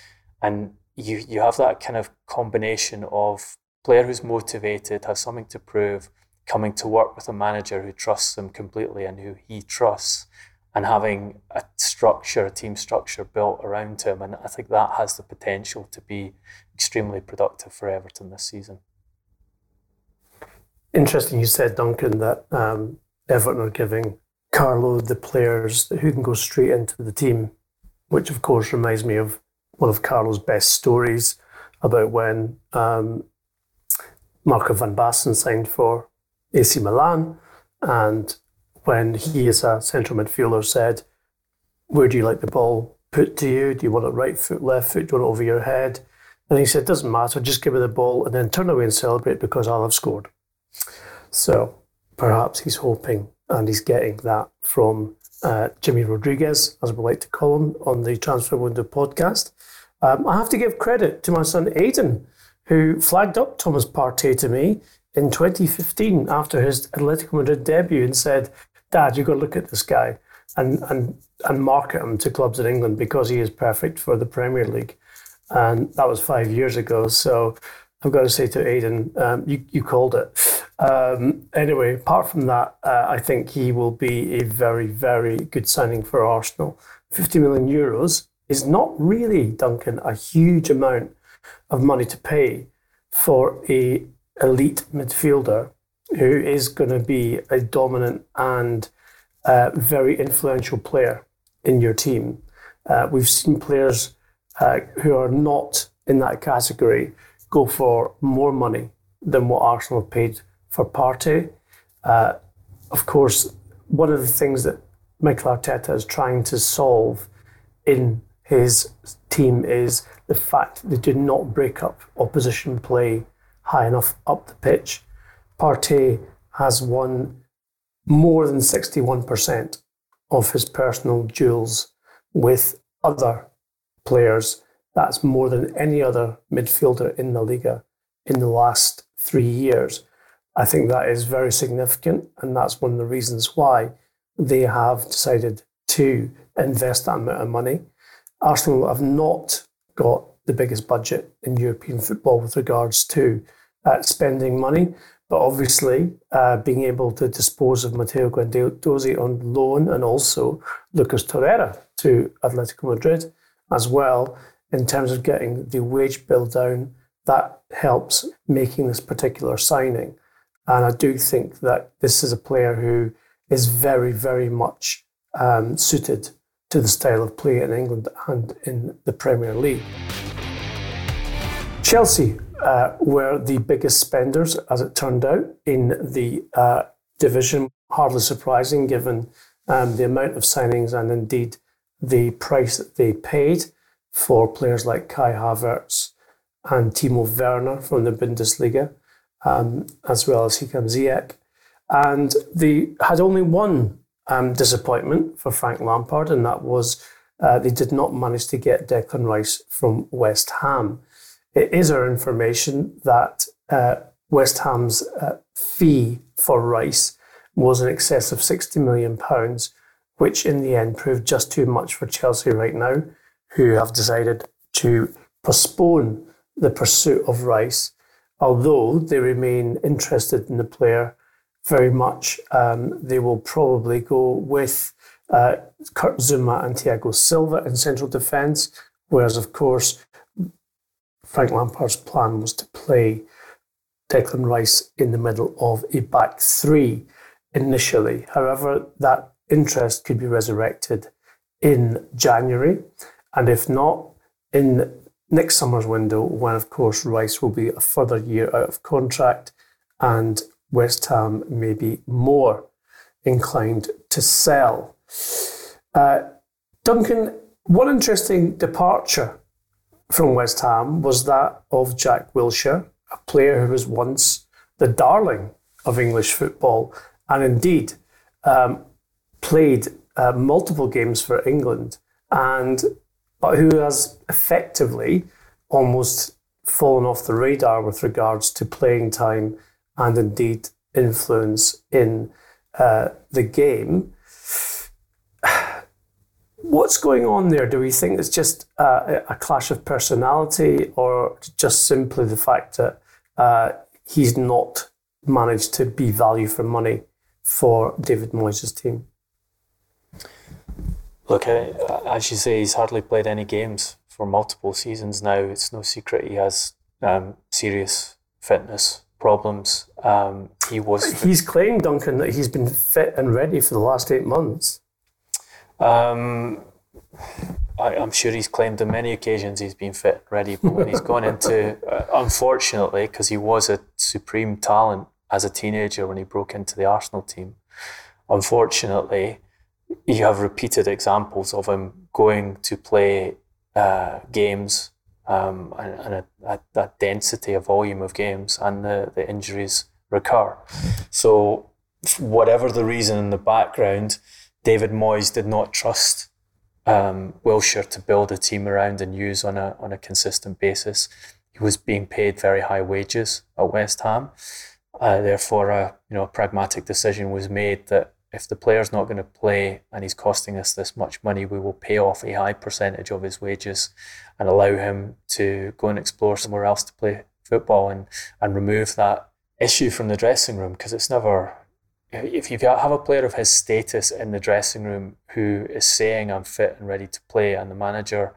And you, you have that kind of combination of player who's motivated, has something to prove, coming to work with a manager who trusts him completely and who he trusts, and having a structure, a team structure built around him. And I think that has the potential to be extremely productive for Everton this season. Interesting, you said, Duncan, that um, Everton are giving Carlo the players who can go straight into the team, which of course reminds me of one of Carlo's best stories about when um, Marco van Basten signed for AC Milan and when he, as a central midfielder, said, Where do you like the ball put to you? Do you want it right foot, left foot? Do you want it over your head? And he said, Doesn't matter, just give me the ball and then turn away and celebrate because I'll have scored. So perhaps he's hoping and he's getting that from uh, Jimmy Rodriguez, as we like to call him, on the Transfer Window podcast. Um, I have to give credit to my son Aidan, who flagged up Thomas Partey to me in 2015 after his Atletico Madrid debut and said, Dad, you've got to look at this guy and, and, and market him to clubs in England because he is perfect for the Premier League. And that was five years ago. So I've got to say to Aidan, um, you, you called it. Um, anyway, apart from that, uh, I think he will be a very, very good signing for Arsenal. 50 million euros is not really, Duncan, a huge amount of money to pay for a elite midfielder who is going to be a dominant and uh, very influential player in your team. Uh, we've seen players uh, who are not in that category go for more money than what Arsenal paid for Partey. Uh, of course, one of the things that Mikel Arteta is trying to solve in his team is the fact that they do not break up opposition play high enough up the pitch Partey has won more than 61% of his personal duels with other players. That's more than any other midfielder in the Liga in the last three years. I think that is very significant, and that's one of the reasons why they have decided to invest that amount of money. Arsenal have not got the biggest budget in European football with regards to uh, spending money, but obviously, uh, being able to dispose of Matteo Guendouzi on loan and also Lucas Torreira to Atletico Madrid as well, in terms of getting the wage bill down, that helps making this particular signing. And I do think that this is a player who is very, very much um, suited to the style of play in England and in the Premier League. Chelsea uh, were the biggest spenders, as it turned out, in the uh, division. Hardly surprising given um, the amount of signings and indeed the price that they paid for players like Kai Havertz and Timo Werner from the Bundesliga, um, as well as Hakim Ziyech. And they had only one um, disappointment for Frank Lampard, and that was uh, they did not manage to get Declan Rice from West Ham. It is our information that uh, West Ham's uh, fee for Rice was in excess of £60 million, which in the end proved just too much for Chelsea right now, who have decided to postpone the pursuit of Rice although they remain interested in the player very much, um, they will probably go with uh, Kurt Zouma and Thiago Silva in central defence, whereas, of course, Frank Lampard's plan was to play Declan Rice in the middle of a back three initially. However, that interest could be resurrected in January, and if not, in next summer's window, when of course Rice will be a further year out of contract and West Ham may be more inclined to sell. Uh, Duncan, one interesting departure from West Ham was that of Jack Wilshere, a player who was once the darling of English football and indeed um, played uh, multiple games for England, and but who has effectively almost fallen off the radar with regards to playing time and indeed influence in uh, the game. What's going on there? Do we think it's just uh, a clash of personality or just simply the fact that uh, he's not managed to be value for money for David Moyes' team? Look, as you say, he's hardly played any games for multiple seasons now. It's no secret he has um, serious fitness problems. Um, he was. He's claimed, Duncan, that he's been fit and ready for the last eight months. Um, I, am sure he's claimed on many occasions he's been fit and ready, but when he's gone into, uh, unfortunately, because he was a supreme talent as a teenager when he broke into the Arsenal team, unfortunately, you have repeated examples of him going to play uh, games um, and, and a, a, density, a volume of games, and the, the injuries recur. So, whatever the reason in the background, David Moyes did not trust um, Wilshere to build a team around and use on a on a consistent basis. He was being paid very high wages at West Ham. Uh, therefore, a you know a pragmatic decision was made that if the player's not going to play and he's costing us this much money, we will pay off a high percentage of his wages and allow him to go and explore somewhere else to play football and, and remove that issue from the dressing room because it's never. If you have a player of his status in the dressing room who is saying I'm fit and ready to play, and the manager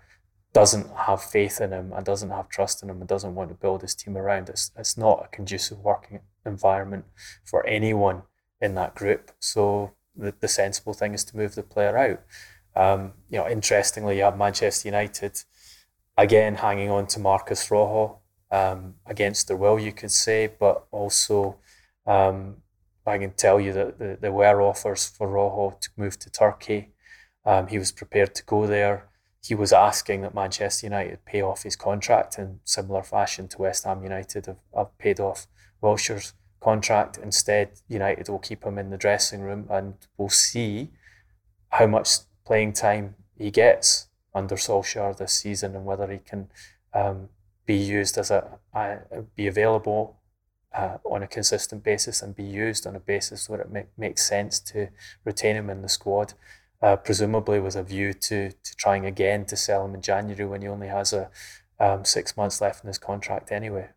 doesn't have faith in him and doesn't have trust in him and doesn't want to build his team around, it's, it's not a conducive working environment for anyone in that group. So the, the sensible thing is to move the player out. Um, you know, interestingly, you have Manchester United again hanging on to Marcos Rojo um, against their will, you could say, but also um, I can tell you that the, there were offers for Rojo to move to Turkey. Um, he was prepared to go there. He was asking that Manchester United pay off his contract in similar fashion to West Ham United have, have paid off Wilshere's contract. Instead, United will keep him in the dressing room and we'll see how much playing time he gets under Solskjaer this season and whether he can um, be used as a, be available uh, on a consistent basis and be used on a basis where it make, makes sense to retain him in the squad. Uh, presumably with a view to, to trying again to sell him in January when he only has a um, six months left in his contract anyway.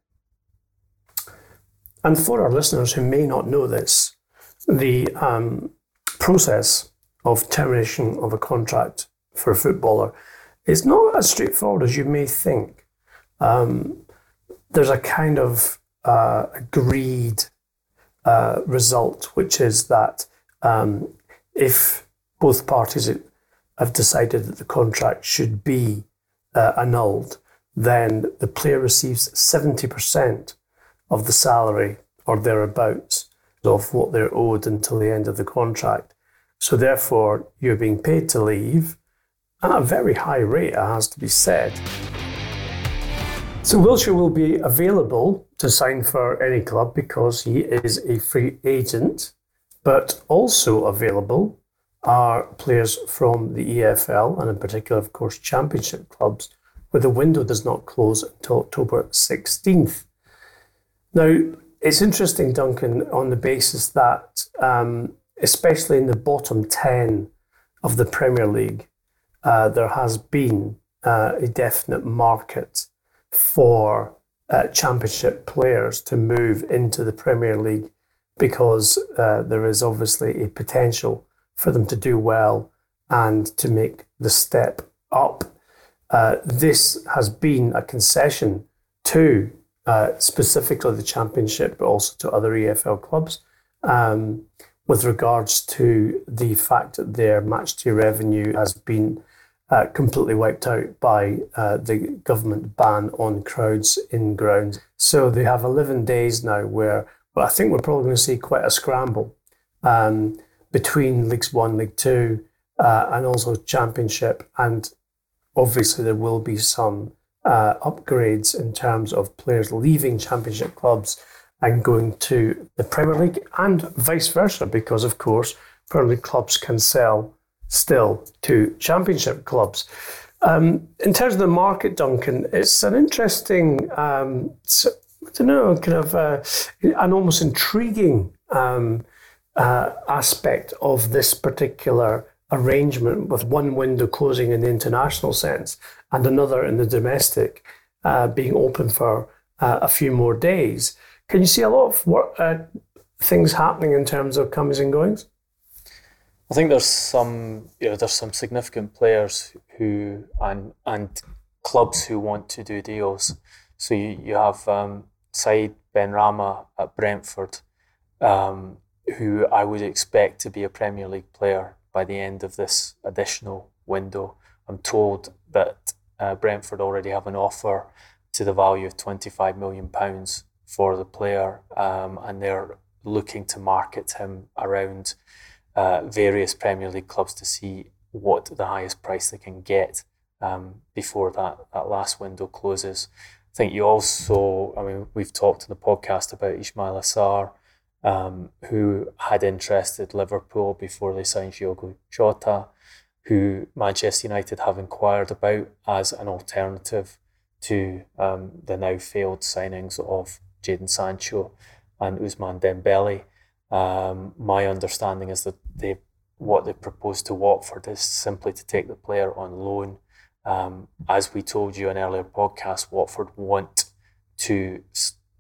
And for our listeners who may not know this, the um, process of termination of a contract for a footballer is not as straightforward as you may think. Um, there's a kind of uh, agreed uh, result, which is that um, if both parties have decided that the contract should be uh, annulled, then the player receives 70% of the salary or thereabouts of what they're owed until the end of the contract. So therefore, you're being paid to leave at a very high rate, it has to be said. So Wilshere will be available to sign for any club because he is a free agent, but also available are players from the EFL and in particular, of course, championship clubs, where the window does not close until October 16th. Now, it's interesting, Duncan, on the basis that, um, especially in the bottom 10 of the Premier League, uh, there has been uh, a definite market for uh, Championship players to move into the Premier League because uh, there is obviously a potential for them to do well and to make the step up. Uh, this has been a concession to uh, specifically the Championship, but also to other EFL clubs. Um, with regards to the fact that their match day revenue has been uh, completely wiped out by uh, the government ban on crowds in grounds. So they have 11 days now where well, I think we're probably going to see quite a scramble um, between Leagues One, League Two, uh, and also Championship. And obviously, there will be some uh, upgrades in terms of players leaving Championship clubs and going to the Premier League and vice versa, because of course, Premier League clubs can sell still to Championship clubs. Um, in terms of the market, Duncan, it's an interesting, um, I don't know, kind of uh, an almost intriguing um, uh, aspect of this particular arrangement with one window closing in the international sense and another in the domestic uh, being open for uh, a few more days. Can you see a lot of work, uh, things happening in terms of comings and goings? I think there's some, you know, there's some significant players who and and clubs who want to do deals. So you, you have um, Said Benrahma at Brentford, um, who I would expect to be a Premier League player by the end of this additional window. I'm told that uh, Brentford already have an offer to the value of 25 million pounds for the player, um, and they're looking to market him around uh, various Premier League clubs to see what the highest price they can get um, before that, that last window closes. I think you also, I mean, we've talked in the podcast about Ismaila Sarr, um, who had interested Liverpool before they signed Diogo Jota, who Manchester United have inquired about as an alternative to um, the now failed signings of Jadon Sancho and Ousmane Dembele. Um, my understanding is that they what they propose to Watford is simply to take the player on loan. Um, as we told you in earlier podcast, Watford want to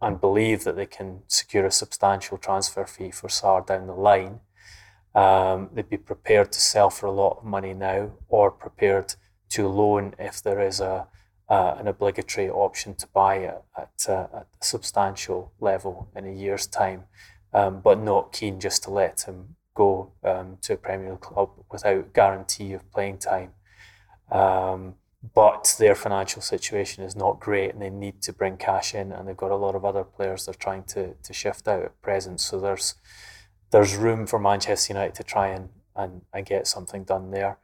and believe that they can secure a substantial transfer fee for Sarr down the line. Um, they'd be prepared to sell for a lot of money now, or prepared to loan if there is a uh, an obligatory option to buy it at, uh, at a substantial level in a year's time, um, but not keen just to let him go um, to a Premier club without guarantee of playing time. Um, but their financial situation is not great and they need to bring cash in and they've got a lot of other players they're trying to, to shift out at present. So there's there's room for Manchester United to try and, and, and get something done there.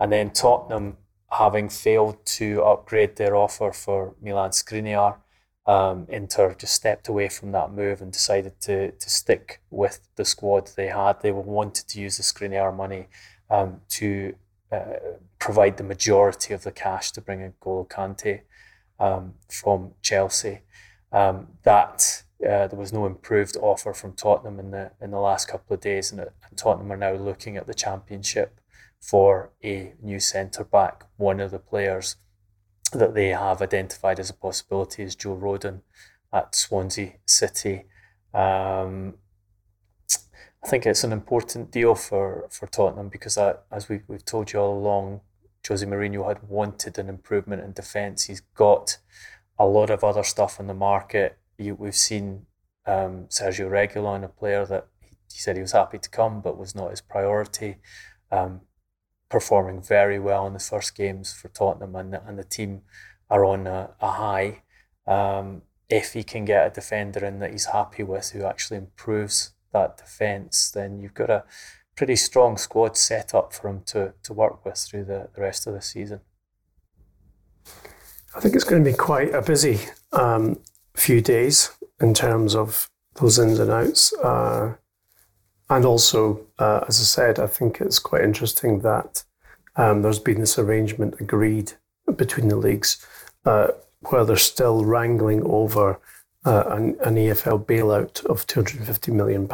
And then Tottenham having failed to upgrade their offer for Milan Skriniar, um, Inter just stepped away from that move and decided to to stick with the squad they had. They wanted to use the Skriniar money um, to uh, provide the majority of the cash to bring in Golo Kante um, from Chelsea. Um, that uh, there was no improved offer from Tottenham in the in the last couple of days, and, and Tottenham are now looking at the Championship for a new centre back. One of the players that they have identified as a possibility is Joe Rodon at Swansea City. Um, I think it's an important deal for, for Tottenham because, that, as we, we've told you all along, Jose Mourinho had wanted an improvement in defence. He's got a lot of other stuff in the market. You, we've seen um, Sergio Reguilon, a player that he, he, said he was happy to come but was not his priority. Um, performing very well in the first games for Tottenham, and the, and the team are on a, a high. Um, if he can get a defender in that he's happy with, who actually improves that defence, then you've got a pretty strong squad set up for him to, to work with through the, the rest of the season. I think it's going to be quite a busy um, few days in terms of those ins and outs. Uh, and also, uh, as I said, I think it's quite interesting that um, there's been this arrangement agreed between the leagues uh, where they're still wrangling over uh, an, an, EFL bailout of £250 million,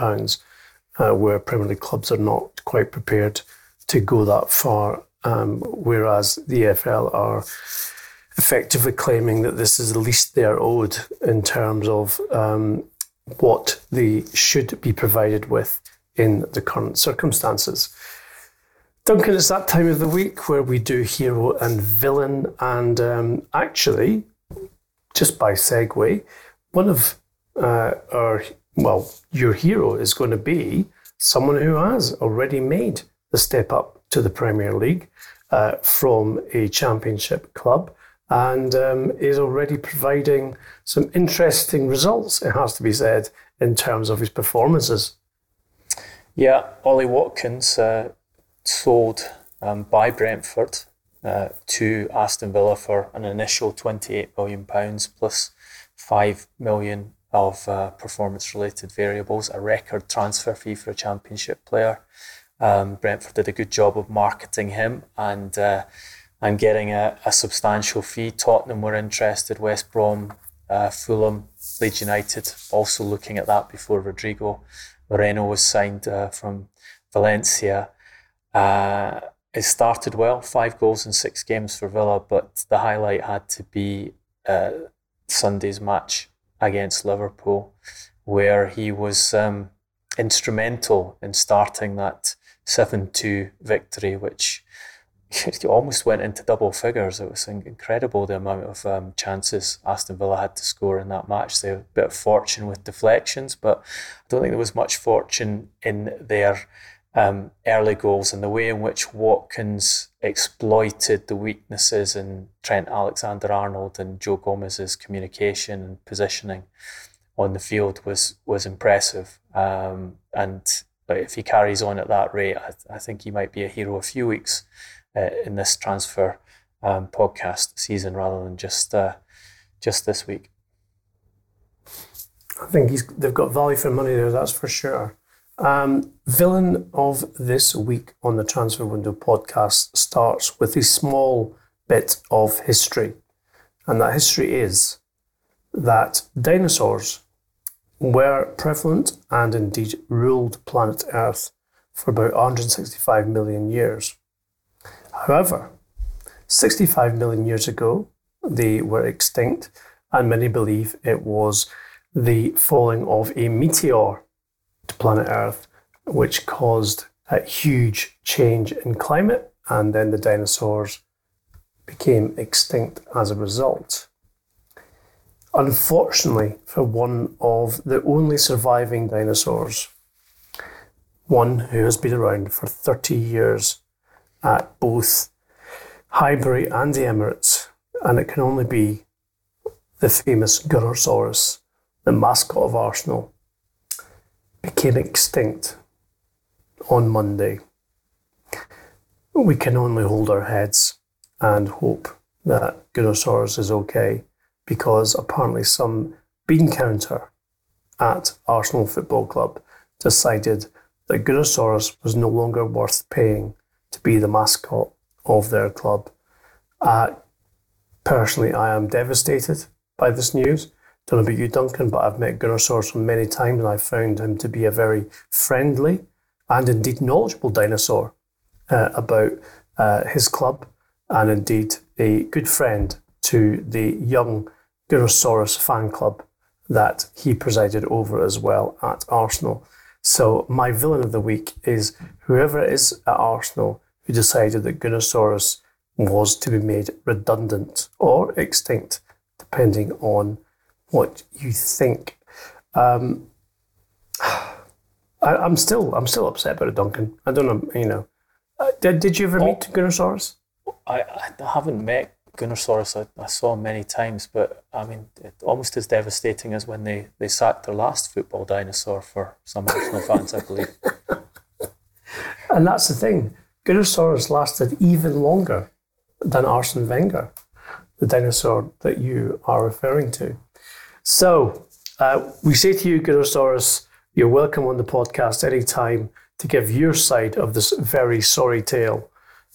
uh, where Premier League clubs are not quite prepared to go that far, um, whereas the EFL are effectively claiming that this is the least they're owed in terms of um, what they should be provided with in the current circumstances. Duncan, it's that time of the week where we do hero and villain, and um, actually, just by segue, one of uh, our, well, your hero is going to be someone who has already made the step up to the Premier League uh, from a championship club and um, is already providing some interesting results, it has to be said, in terms of his performances. Yeah, Ollie Watkins uh, sold um, by Brentford uh, to Aston Villa for an initial £28 million plus £5 million of uh, performance related variables, a record transfer fee for a championship player. Um, Brentford did a good job of marketing him and uh, and getting a, a, substantial fee. Tottenham were interested, West Brom, uh, Fulham, Leeds United also looking at that before Rodrigo Moreno was signed uh, from Valencia. Uh, it started well, five goals in six games for Villa, but the highlight had to be uh, Sunday's match against Liverpool, where he was um, instrumental in starting that 7 2 victory, which almost went into double figures. It was incredible the amount of um, chances Aston Villa had to score in that match. They had a bit of fortune with deflections, but I don't think there was much fortune in their um, early goals and the way in which Watkins exploited the weaknesses in Trent Alexander Arnold and Joe Gomez's communication and positioning on the field was was impressive. Um, and if he carries on at that rate, I, I think he might be a hero a few weeks uh, in this transfer um, podcast season rather than just uh, just this week. I think they've got value for money there, that's for sure. Um, villain of this week on the Transfer Window podcast starts with a small bit of history. And that history is that dinosaurs were prevalent and indeed ruled planet Earth for about 165 million years. However, 65 million years ago, they were extinct, and many believe it was the falling of a meteor to planet Earth, which caused a huge change in climate, and then the dinosaurs became extinct as a result. Unfortunately, for one of the only surviving dinosaurs, one who has been around for 30 years at both Highbury and the Emirates, and it can only be the famous Gunnersaurus, the mascot of Arsenal, became extinct on Monday. We can only hold our heads and hope that Gunnersaurus is okay because apparently some bean counter at Arsenal Football Club decided that Gunnersaurus was no longer worth paying to be the mascot of their club. Uh, personally, I am devastated by this news. Don't know about you, Duncan, but I've met Gunnersaurus many times and I found him to be a very friendly and indeed knowledgeable dinosaur uh, about uh, his club and indeed a good friend to the young Gunnersaurus fan club that he presided over as well at Arsenal. So my villain of the week is whoever it is at Arsenal who decided that Gunnersaurus was to be made redundant or extinct, depending on what you think. Um, I, am still I'm still upset about it, Duncan. I don't know, you know. Uh, did, did you ever oh, meet Gunnersaurus? I, I haven't met Gunnersaurus. I, I saw many times, but I mean, it, almost as devastating as when they, they sacked their last football dinosaur for some Arsenal fans, I believe. And that's the thing. Gunnersaurus lasted even longer than Arsene Wenger, the dinosaur that you are referring to. So uh, we say to you, Gunnersaurus, you're welcome on the podcast anytime to give your side of this very sorry tale.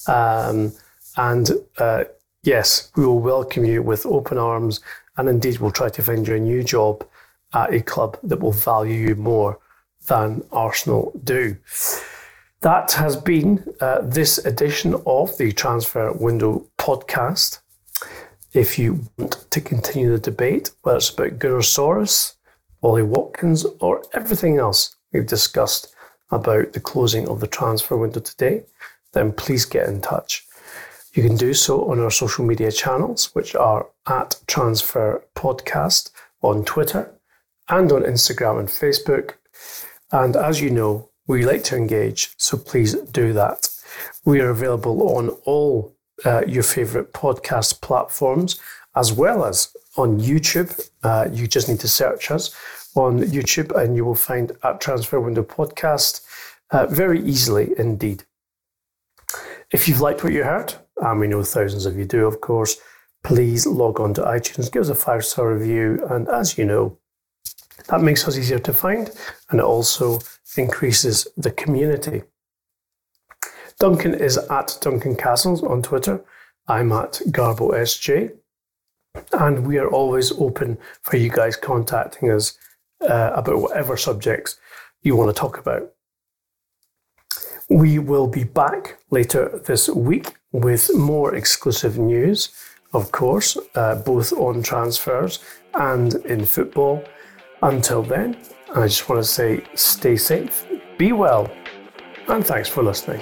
Um, and uh, yes, we will welcome you with open arms, and indeed, we'll try to find you a new job at a club that will value you more than Arsenal do. That has been uh, this edition of the Transfer Window podcast. if you want to continue the debate, whether it's about Gunnersaurus, Ollie Watkins, or everything else we've discussed about the closing of the transfer window today, then please get in touch. You can do so on our social media channels, which are at Transfer Podcast on Twitter and on Instagram and Facebook. And as you know, we like to engage, so please do that. We are available on all uh, your favourite podcast platforms as well as on YouTube. Uh, you just need to search us on YouTube and you will find at Transfer Window Podcast uh, very easily indeed. If you've liked what you heard, and we know thousands of you do, of course, please log on to iTunes, give us a five star review, and as you know, that makes us easier to find and it also increases the community. Duncan is at Duncan Castles on Twitter. I'm at GarboSJ. And we are always open for you guys contacting us uh, about whatever subjects you want to talk about. We will be back later this week with more exclusive news, of course, uh, both on transfers and in football. Until then, I just want to say stay safe, be well, and thanks for listening.